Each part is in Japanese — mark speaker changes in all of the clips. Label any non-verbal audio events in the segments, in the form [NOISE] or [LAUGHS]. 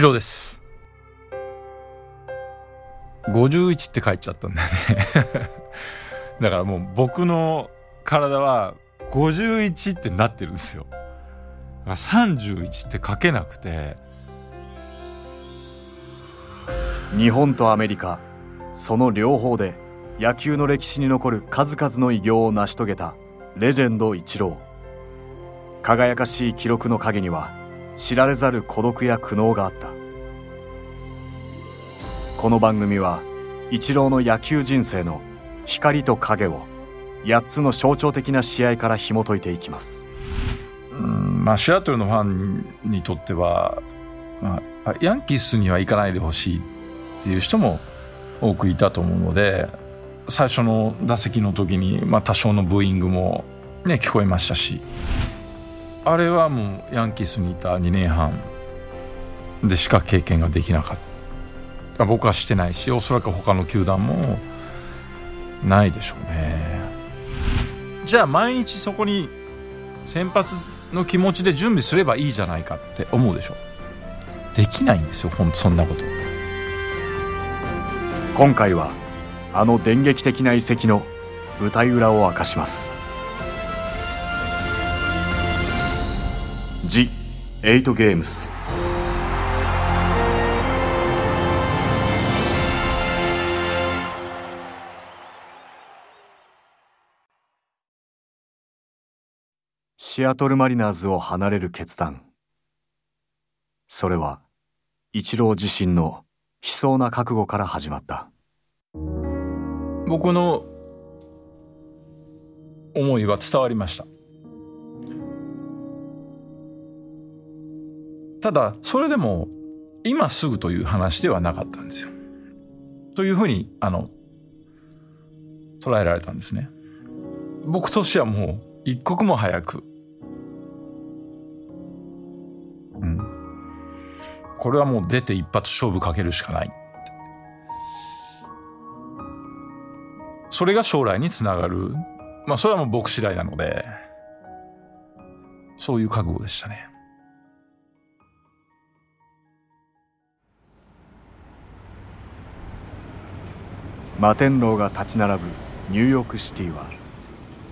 Speaker 1: 一郎です。51って書いちゃったんだよね。[LAUGHS] だからもう僕の体は51ってなってるんですよ。だから31って書けなくて。
Speaker 2: 日本とアメリカその両方で野球の歴史に残る数々の偉業を成し遂げたレジェンドイチロー輝かしい記録の陰には知られざる孤独や苦悩があった。この番組はイチローの野球人生の光と影を8つの象徴的な試合から紐解いていきます。
Speaker 1: うんまあシアトルのファンにとっては、まあ、ヤンキースには行かないでほしいっていう人も多くいたと思うので最初の打席の時に、まあ、多少のブーイングも、ね、聞こえましたし。あれはもうヤンキースにいた2年半でしか経験ができなかった。僕はしてないしおそらく他の球団もないでしょうね。じゃあ毎日そこに先発の気持ちで準備すればいいじゃないかって思うでしょできないんですよほんとそんなこと。
Speaker 2: 今回はあの電撃的な遺跡の舞台裏を明かします「ジ・エイト・ゲームス」シアトルマリナーズを離れる決断。それはイチロー自身の悲壮な覚悟から始まった。
Speaker 1: 僕の思いは伝わりました。ただそれでも今すぐという話ではなかったんですよ。というふうにあの捉えられたんですね。僕としてはもう一刻も早く。うん。これはもう出て一発勝負かけるしかないそれが将来につながる。まあそれはもう僕次第なのでそういう覚悟でしたね。
Speaker 2: 摩天楼が立ち並ぶニューヨークシティは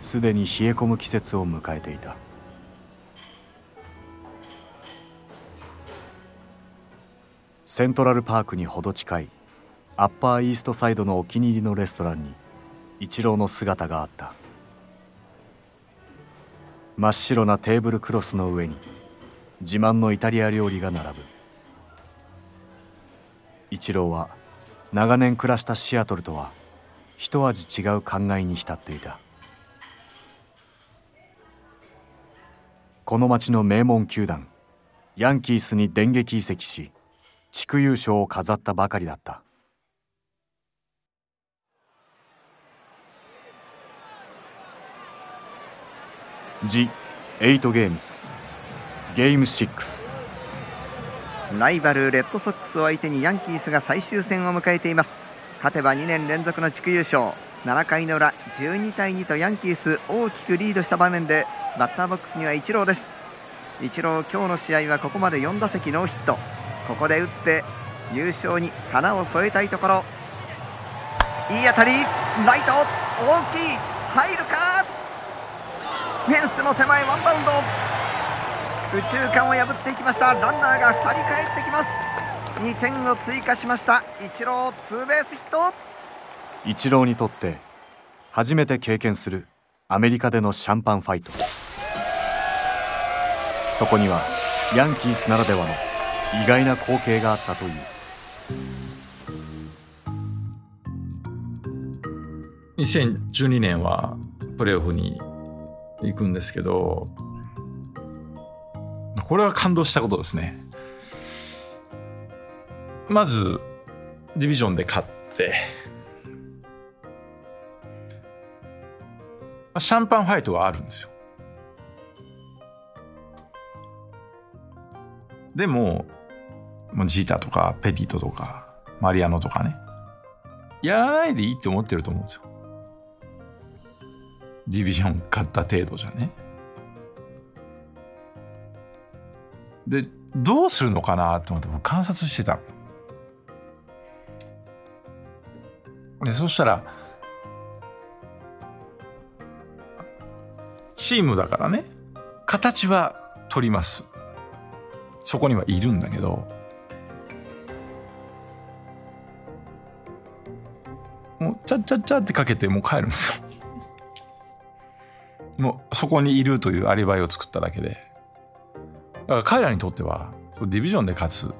Speaker 2: すでに冷え込む季節を迎えていた。セントラルパークに程近いアッパーイーストサイドのお気に入りのレストランにイチローの姿があった。真っ白なテーブルクロスの上に自慢のイタリア料理が並ぶ。イチローは長年暮らしたシアトルとは一味違う考えに浸っていた。この町の名門球団ヤンキースに電撃移籍し地区優勝を飾ったばかりだった「ジ・エイト・ゲームス」ゲーム6
Speaker 3: ライバルレッドソックスを相手にヤンキースが最終戦を迎えています。勝てば2年連続の地区優勝。7回の裏12対2とヤンキース大きくリードした場面でバッターボックスにはイチローです。イチロー今日の試合はここまで4打席ノーヒット。ここで打って優勝に花を添えたいところ。いい当たりライト大きい入るか？フェンスの手前ワンバウンド。右中間を破っていきました。ランナーが2人帰ってきます。2点を追加しました。イチローツーベースヒット。
Speaker 2: イチローにとって初めて経験するアメリカでのシャンパンファイト。そこにはヤンキースならではの意外な光景があったという。
Speaker 1: 2012年はプレーオフに行くんですけどこれは感動したことですね。まずディビジョンで勝って。シャンパンファイトはあるんですよ。でもジータとかペティトとかマリアノとかね。やらないでいいって思ってると思うんですよ。ディビジョン勝った程度じゃね。でどうするのかなと思って観察してたでそしたらチームだからね形は取ります。そこにはいるんだけどもうチャッチャッチャってかけてもう帰るんですよ。もうそこにいるというアリバイを作っただけで。から彼らにとってはディビジョンで勝つ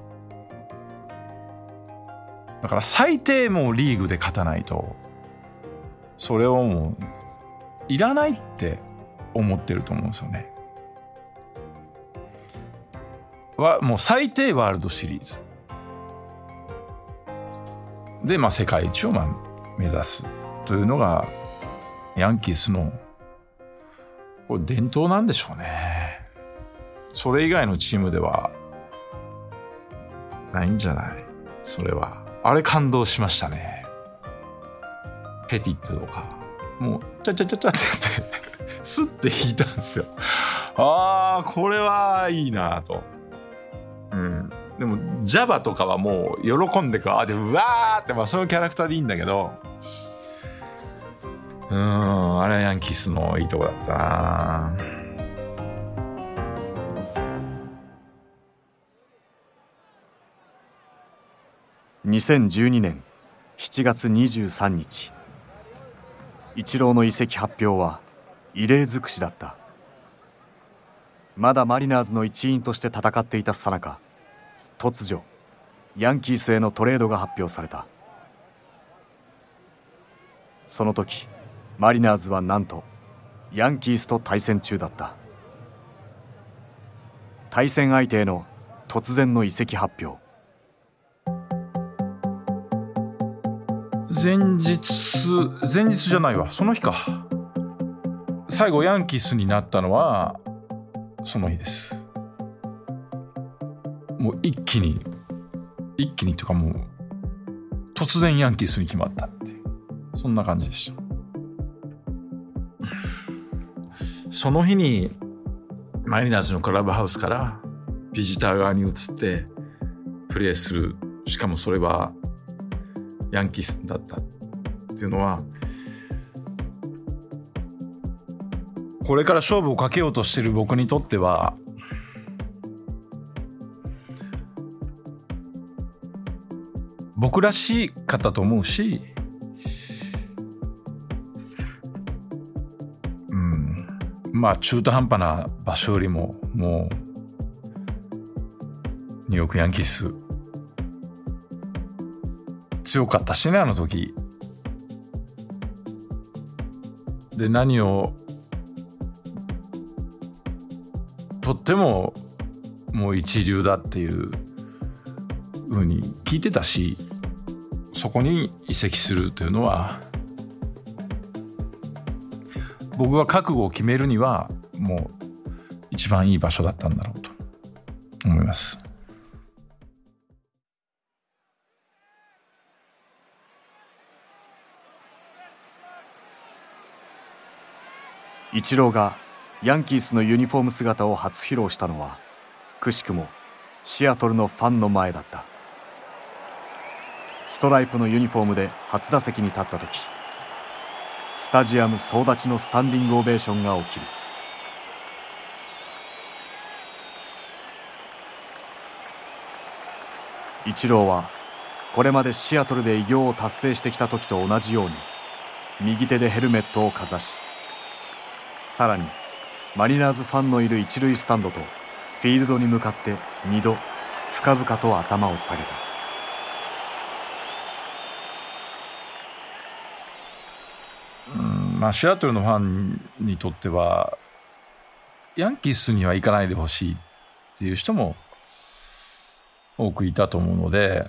Speaker 1: だから最低もうリーグで勝たないとそれをもういらないって思ってると思うんですよね。はもう最低ワールドシリーズで、まあ、世界一をまあ目指すというのがヤンキースのこれ伝統なんでしょうね。それ以外のチームではないんじゃない？それは。あれ感動しましたね。ペティットとか。もう、ちゃちゃちゃちゃってやって、[LAUGHS] スッて引いたんですよ。ああ、これはいいなと。うん。でも、ジャバとかはもう喜んでか、あ、で、うわーって、まあそういうキャラクターでいいんだけど、うん、あれはヤンキースのいいとこだったな。
Speaker 2: 2012年7月23日イチローの移籍発表は異例尽くしだった。まだマリナーズの一員として戦っていたさなか突如ヤンキースへのトレードが発表された。その時マリナーズはなんとヤンキースと対戦中だった。対戦相手への突然の移籍発表。
Speaker 1: 前日前日じゃないわ。その日か。最後ヤンキースになったのはその日です。もう一気に一気にとかもう突然ヤンキースに決まったってそんな感じでした。その日にマリナーズのクラブハウスからビジター側に移ってプレーする。しかもそれはヤンキースだったっていうのはこれから勝負をかけようとしてる僕にとっては僕らしかったと思うしうんまあ中途半端な場所よりももうニューヨークヤンキース強かったしねあの時で何をとってももう一流だっていうふうに聞いてたしそこに移籍するというのは僕が覚悟を決めるにはもう一番いい場所だったんだろうと思います。
Speaker 2: イチローがヤンキースのユニフォーム姿を初披露したのはくしくもシアトルのファンの前だった。ストライプのユニフォームで初打席に立った時スタジアム総立ちのスタンディングオベーションが起きる。イチローはこれまでシアトルで偉業を達成してきた時と同じように右手でヘルメットをかざしさらにマリナーズファンのいる一塁スタンドとフィールドに向かって2度深々と頭を下げた。
Speaker 1: うんまあシアトルのファンにとってはヤンキースには行かないでほしいっていう人も多くいたと思うので、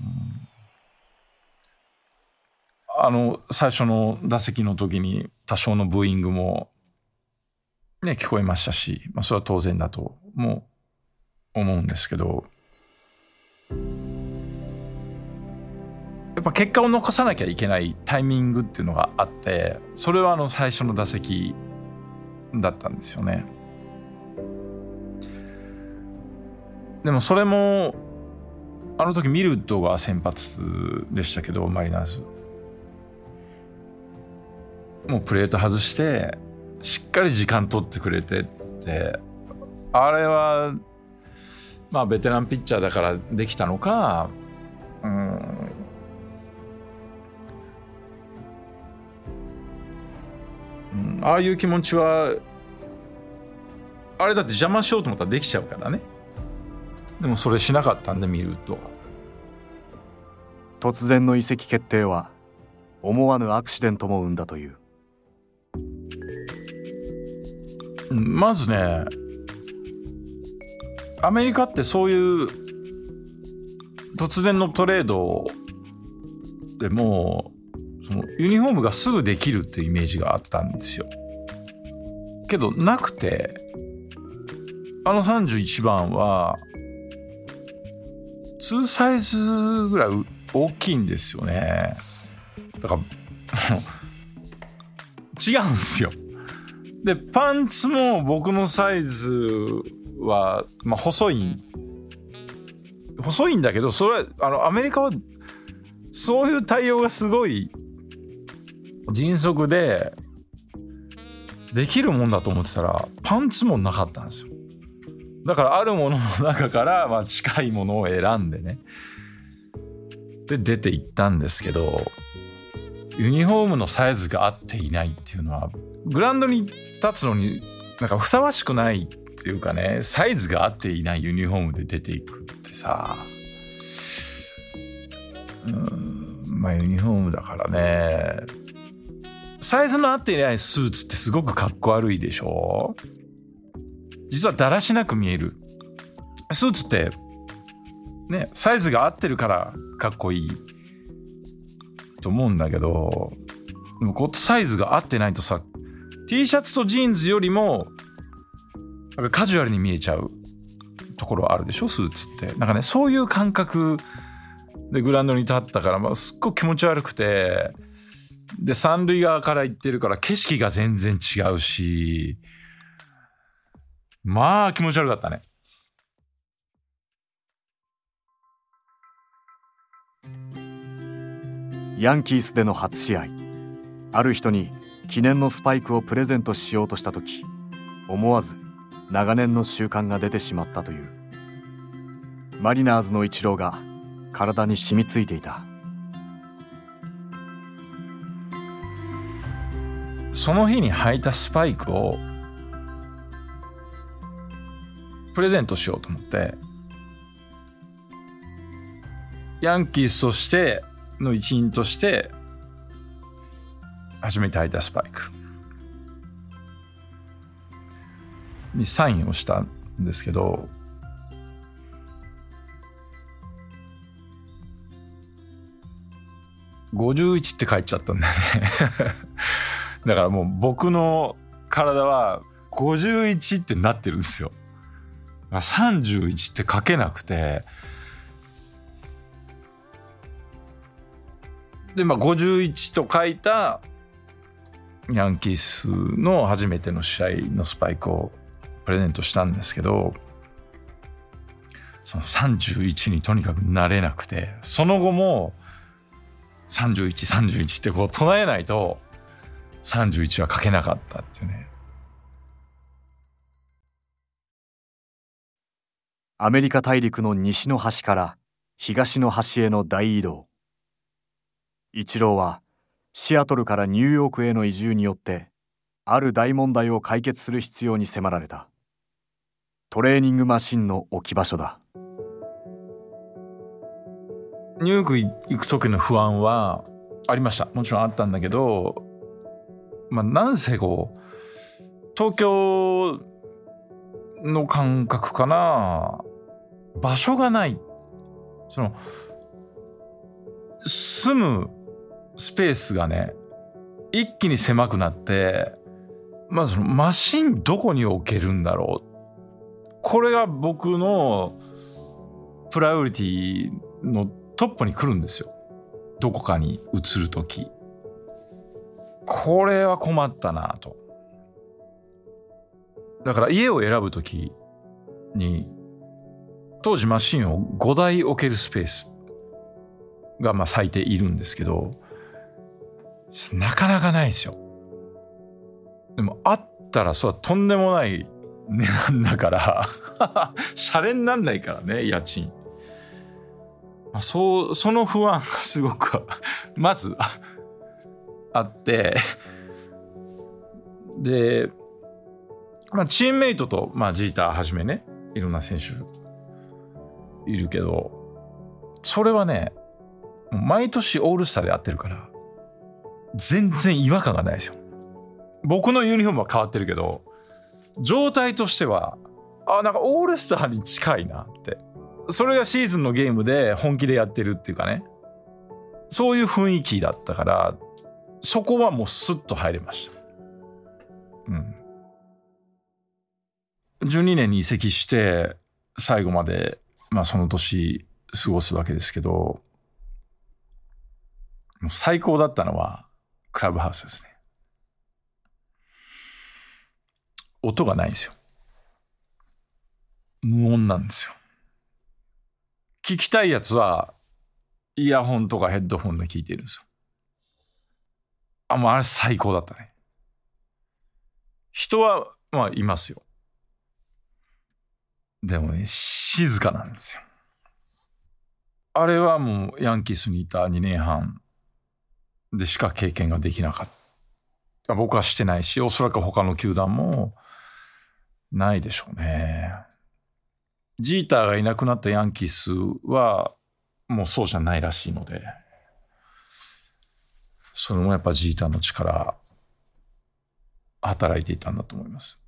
Speaker 1: うん、あの最初の打席の時に多少のブーイングも、ね、聞こえましたし、まあ、それは当然だとも思うんですけどやっぱ結果を残さなきゃいけないタイミングっていうのがあってそれはあの最初の打席だったんですよね。でもそれもあの時ミルドが先発でしたけどマリナーズもうプレート外してしっかり時間取ってくれてって。あれはまあベテランピッチャーだからできたのかうん。ああいう気持ちはあれだって邪魔しようと思ったらできちゃうからね。でもそれしなかったんで見ると。
Speaker 2: 突然の移籍決定は思わぬアクシデントも生んだという。
Speaker 1: まずねアメリカってそういう突然のトレードでもそのユニフォームがすぐできるっていうイメージがあったんですよ。けどなくてあの31番は2サイズぐらい大きいんですよね。だから違うんですよ。でパンツも僕のサイズは、まあ、細い細いんだけどそれあのアメリカはそういう対応がすごい迅速でできるもんだと思ってたらパンツもなかったんですよ。だからあるものの中からまあ近いものを選んでね。で出ていったんですけどユニフォームのサイズが合っていないっていうのはグラウンドに立つのになんかふさわしくないっていうかねサイズが合っていないユニフォームで出ていくってさ。うんまあユニフォームだからね。サイズの合っていないスーツってすごくかっこ悪いでしょ。実はだらしなく見える。スーツってねサイズが合ってるからかっこいいと思うんだけどでもこうサイズが合ってないとさ T シャツとジーンズよりもなんかカジュアルに見えちゃうところあるでしょスーツって。なんかねそういう感覚でグラウンドに立ったから、まあ、すっごく気持ち悪くてで三塁側から行ってるから景色が全然違うしまあ気持ち悪かったね。
Speaker 2: ヤンキースでの初試合。ある人に記念のスパイクをプレゼントしようとした時思わず長年の習慣が出てしまったという。マリナーズのイチローが体に染みついていた。
Speaker 1: その日に履いたスパイクをプレゼントしようと思ってヤンキースとしての一員として初めて履いたスパイク。にサインをしたんですけど51って書いちゃったんだよね。[LAUGHS] だからもう僕の体は51ってなってるんですよ。31って書けなくて。でまあ51と書いたヤンキースの初めての試合のスパイクをプレゼントしたんですけどその31にとにかくなれなくてその後も3131ってこう唱えないと31は書けなかったっていうね。
Speaker 2: アメリカ大陸の西の端から東の端への大移動。イチローはシアトルからニューヨークへの移住によってある大問題を解決する必要に迫られた。トレーニングマシンの置き場所だ。
Speaker 1: ニューヨーク行く時の不安はありました。もちろんあったんだけどまあなんせこう東京の感覚かな。場所がない。その住むスペースがね一気に狭くなってまずマシンどこに置けるんだろう。これが僕のプライオリティのトップに来るんですよ。どこかに移る時。これは困ったなと。だから家を選ぶ時に当時マシンを5台置けるスペースがまあ最低いるんですけど、なかなかないですよ。でもあったらそれはとんでもない値段だから [LAUGHS] シャレになんないからね、家賃。まあ、そう、その不安がすごくまずあってで、まあ、チームメイトと、まあ、ジーターはじめね、いろんな選手いるけど、それはね、毎年オールスターでやってるから、全然違和感がないですよ。僕のユニフォームは変わってるけど、状態としては、あ、なんかオールスターに近いなって。それがシーズンのゲームで本気でやってるっていうかね。そういう雰囲気だったから、そこはもうスッと入れました。うん。12年に移籍して、最後まで、まあその年過ごすわけですけど、最高だったのは、クラブハウスですね。音がないんですよ。無音なんですよ。聞きたいやつは、イヤホンとかヘッドホンで聞いてるんですよ。あ、もうあれ最高だったね。人は、まあ、いますよ。でもね、静かなんですよ。あれはもうヤンキースにいた2年半でしか経験ができなかった。僕はしてないし、おそらく他の球団もないでしょうね。ジーターがいなくなったヤンキースはもうそうじゃないらしいので、それもやっぱジーターの力、働いていたんだと思います。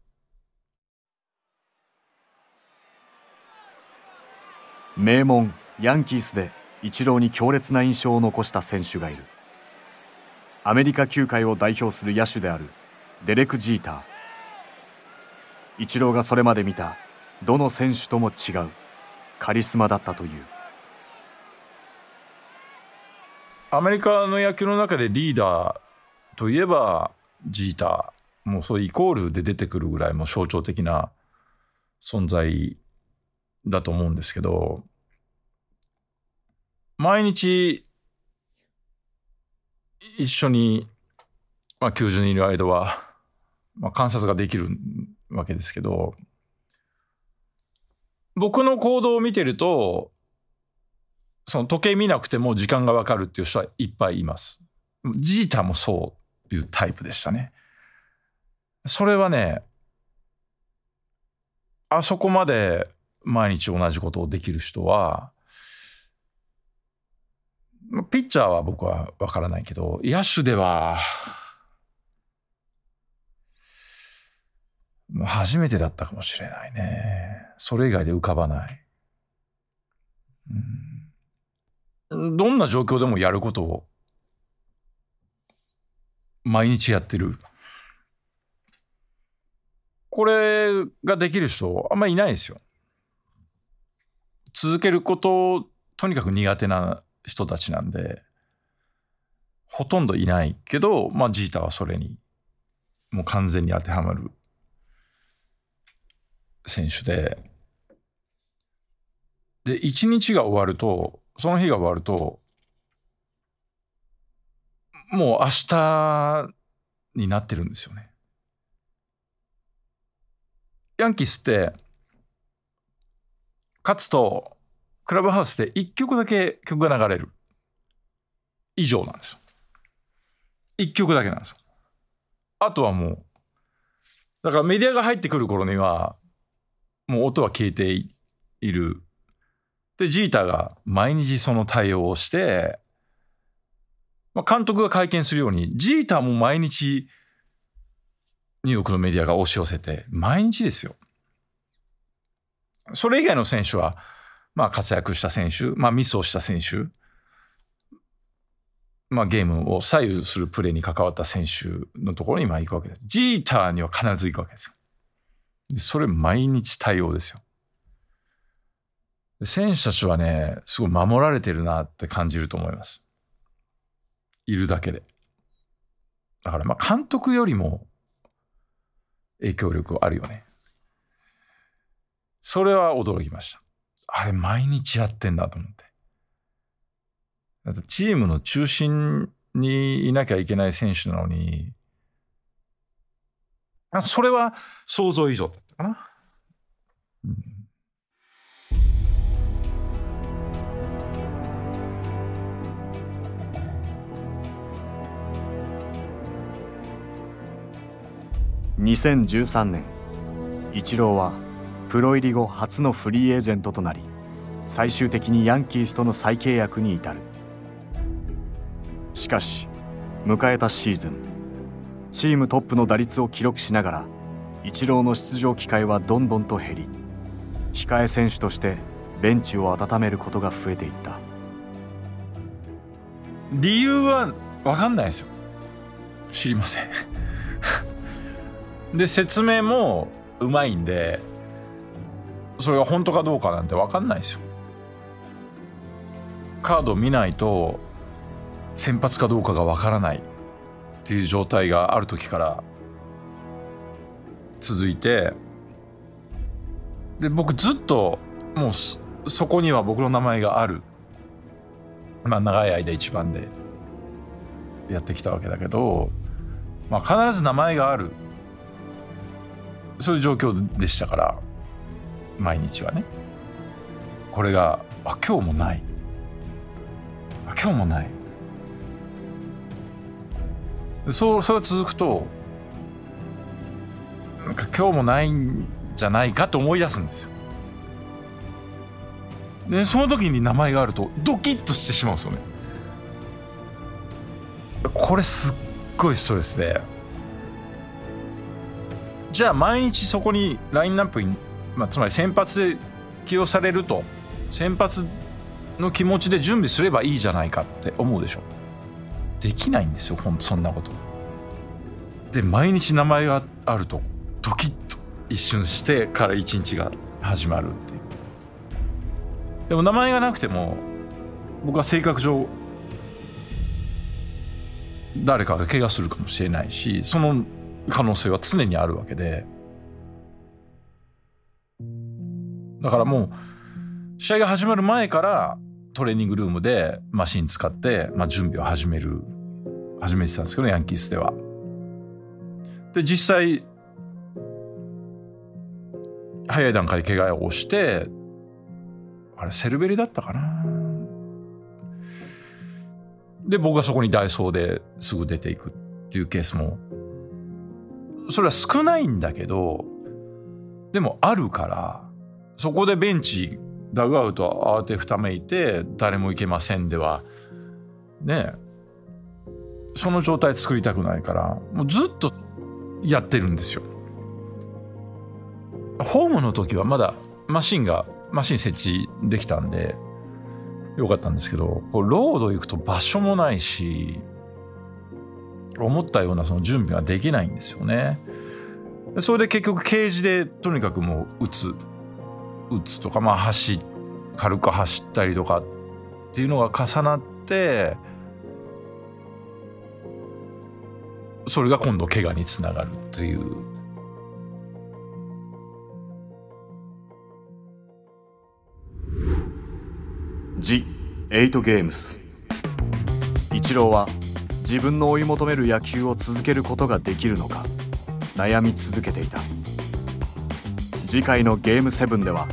Speaker 2: 名門ヤンキースでイチローに強烈な印象を残した選手がいる。アメリカ球界を代表する野手であるデレク・ジーター。イチローがそれまで見たどの選手とも違うカリスマだったという。
Speaker 1: アメリカの野球の中でリーダーといえばジーター。もうそうイコールで出てくるぐらいも象徴的な存在だと思うんですけど毎日一緒に、まあ、球場にいる間は、まあ、観察ができるわけですけど、僕の行動を見てると、その時計見なくても時間がわかるっていう人はいっぱいいます。ジーターもそういうタイプでしたね。それはね、あそこまで毎日同じことをできる人は、ピッチャーは僕はわからないけど、野手では、初めてだったかもしれないね。それ以外で浮かばない。うん、どんな状況でもやることを毎日やってる。これができる人あんまりいないですよ。続けることとにかく苦手な人たちなんで、ほとんどいないけど、まあ、ジータはそれに、もう完全に当てはまる選手で、で、一日が終わると、その日が終わると、もう明日になってるんですよね。ヤンキースって、勝つと、クラブハウスで1曲だけ曲が流れる。以上なんですよ。1曲だけなんですよ。あとはもう、だからメディアが入ってくる頃には、もう音は消えている。で、ジーターが毎日その対応をして、まあ、監督が会見するように、ジーターも毎日、ニューヨークのメディアが押し寄せて、毎日ですよ。それ以外の選手は、まあ、活躍した選手、まあ、ミスをした選手、まあ、ゲームを左右するプレーに関わった選手のところにまあ行くわけです。ジーターには必ず行くわけですよ。それ毎日対応ですよ。選手たちはね、すごい守られてるなって感じると思います。いるだけで。だからまあ監督よりも影響力あるよね。それは驚きました。あれ毎日やってんだと思って。だってチームの中心にいなきゃいけない選手なのに、あそれは想像以上だったかな。
Speaker 2: 2013年イチローはプロ入り後初のフリーエージェントとなり最終的にヤンキースとの再契約に至る。しかし迎えたシーズンチームトップの打率を記録しながらイチローの出場機会はどんどんと減り控え選手としてベンチを温めることが増えていった。
Speaker 1: 理由は分かんないですよ。知りません。[LAUGHS] で説明もうまいんでそれが本当かどうかなんて分かんないですよ。カード見ないと先発かどうかが分からないっていう状態がある時から続いてで僕ずっともうそこには僕の名前がある。まあ長い間一番でやってきたわけだけど、まあ、必ず名前がある。そういう状況でしたから。毎日はね。これがあ今日もない。あ今日もない。そうそれが続くとなんか今日もないんじゃないかと思い出すんですよ。でその時に名前があるとドキッとしてしまうんですよね。これすっごいストレスで。じゃあ毎日そこにラインナップに、まあ、つまり先発で起用されると先発の気持ちで準備すればいいじゃないかって思うでしょ。できないんですよほんそんなこと。で毎日名前があるとドキッと一瞬してから一日が始まるっていう。でも名前がなくても僕は性格上誰かが怪我するかもしれないしその可能性は常にあるわけで。だからもう試合が始まる前からトレーニングルームでマシン使って、まあ、準備を始める始めてたんですけどヤンキースでは。で実際早い段階で怪我をしてあれセルベリだったかなで僕がそこにダイソーですぐ出ていくっていうケースもそれは少ないんだけどでもあるからそこでベンチダグアウト慌てふためいて誰も行けませんではねその状態作りたくないからもうずっとやってるんですよ。ホームの時はまだマシンがマシン設置できたんでよかったんですけどこうロード行くと場所もないし思ったようなその準備ができないんですよね。それで結局ケージでとにかくもう打つ打つとかまあ走軽く走ったりとかっていうのが重なってそれが今度怪我につながるという。
Speaker 2: ジ・エイトゲームスイチローは自分の追い求める野球を続けることができるのか悩み続けていた次回のゲーム7では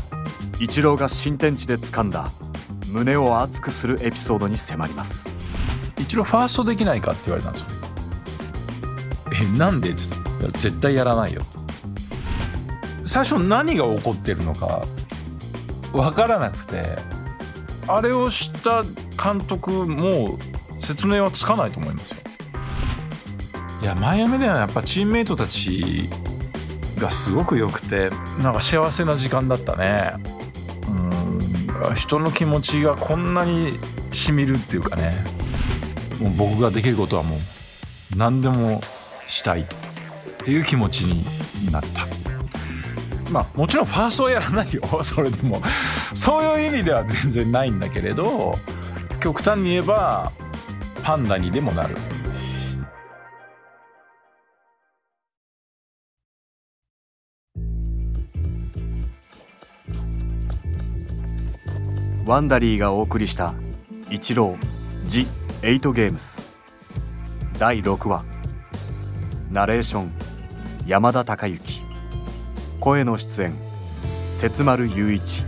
Speaker 2: イチローが新天地で掴んだ胸を熱くするエピソードに迫ります。
Speaker 1: イチローファーストできないかって言われたんですよ。えなんで？って絶対やらないよ。最初何が起こってるのか分からなくてあれを知った監督も説明はつかないと思いますよ。いやマイアミではやっぱチームメイトたちがすごく良くて。なんか幸せな時間だったね。うん。人の気持ちがこんなにしみるっていうかね。もう僕ができることはもう何でもしたいっていう気持ちになった。まあもちろんファーストはやらないよ。[LAUGHS] それでも。そういう意味では全然ないんだけれど極端に言えばパンダにでもなる。
Speaker 2: ワンダリーがお送りした「一郎ジ・エイトゲームス」第6話ナレーション山田孝之。声の出演節丸雄一。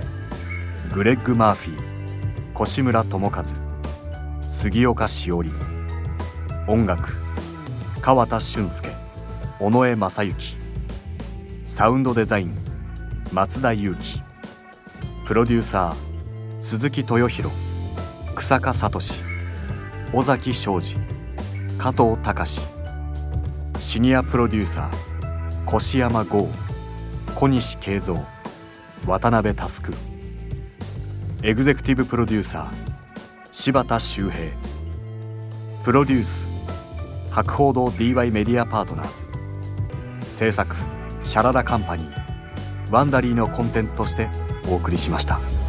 Speaker 2: グレッグ・マーフィー。越村智和。杉岡しおり音楽川田俊介。尾上正幸サウンドデザイン松田裕樹。プロデューサー鈴木豊弘草加聡尾崎昌司加藤隆シニアプロデューサー越山剛小西慶三渡辺佑エグゼクティブプロデューサー柴田修平プロデュース博報堂 DY メディアパートナーズ制作シャララカンパニーワンダリーのコンテンツとしてお送りしました。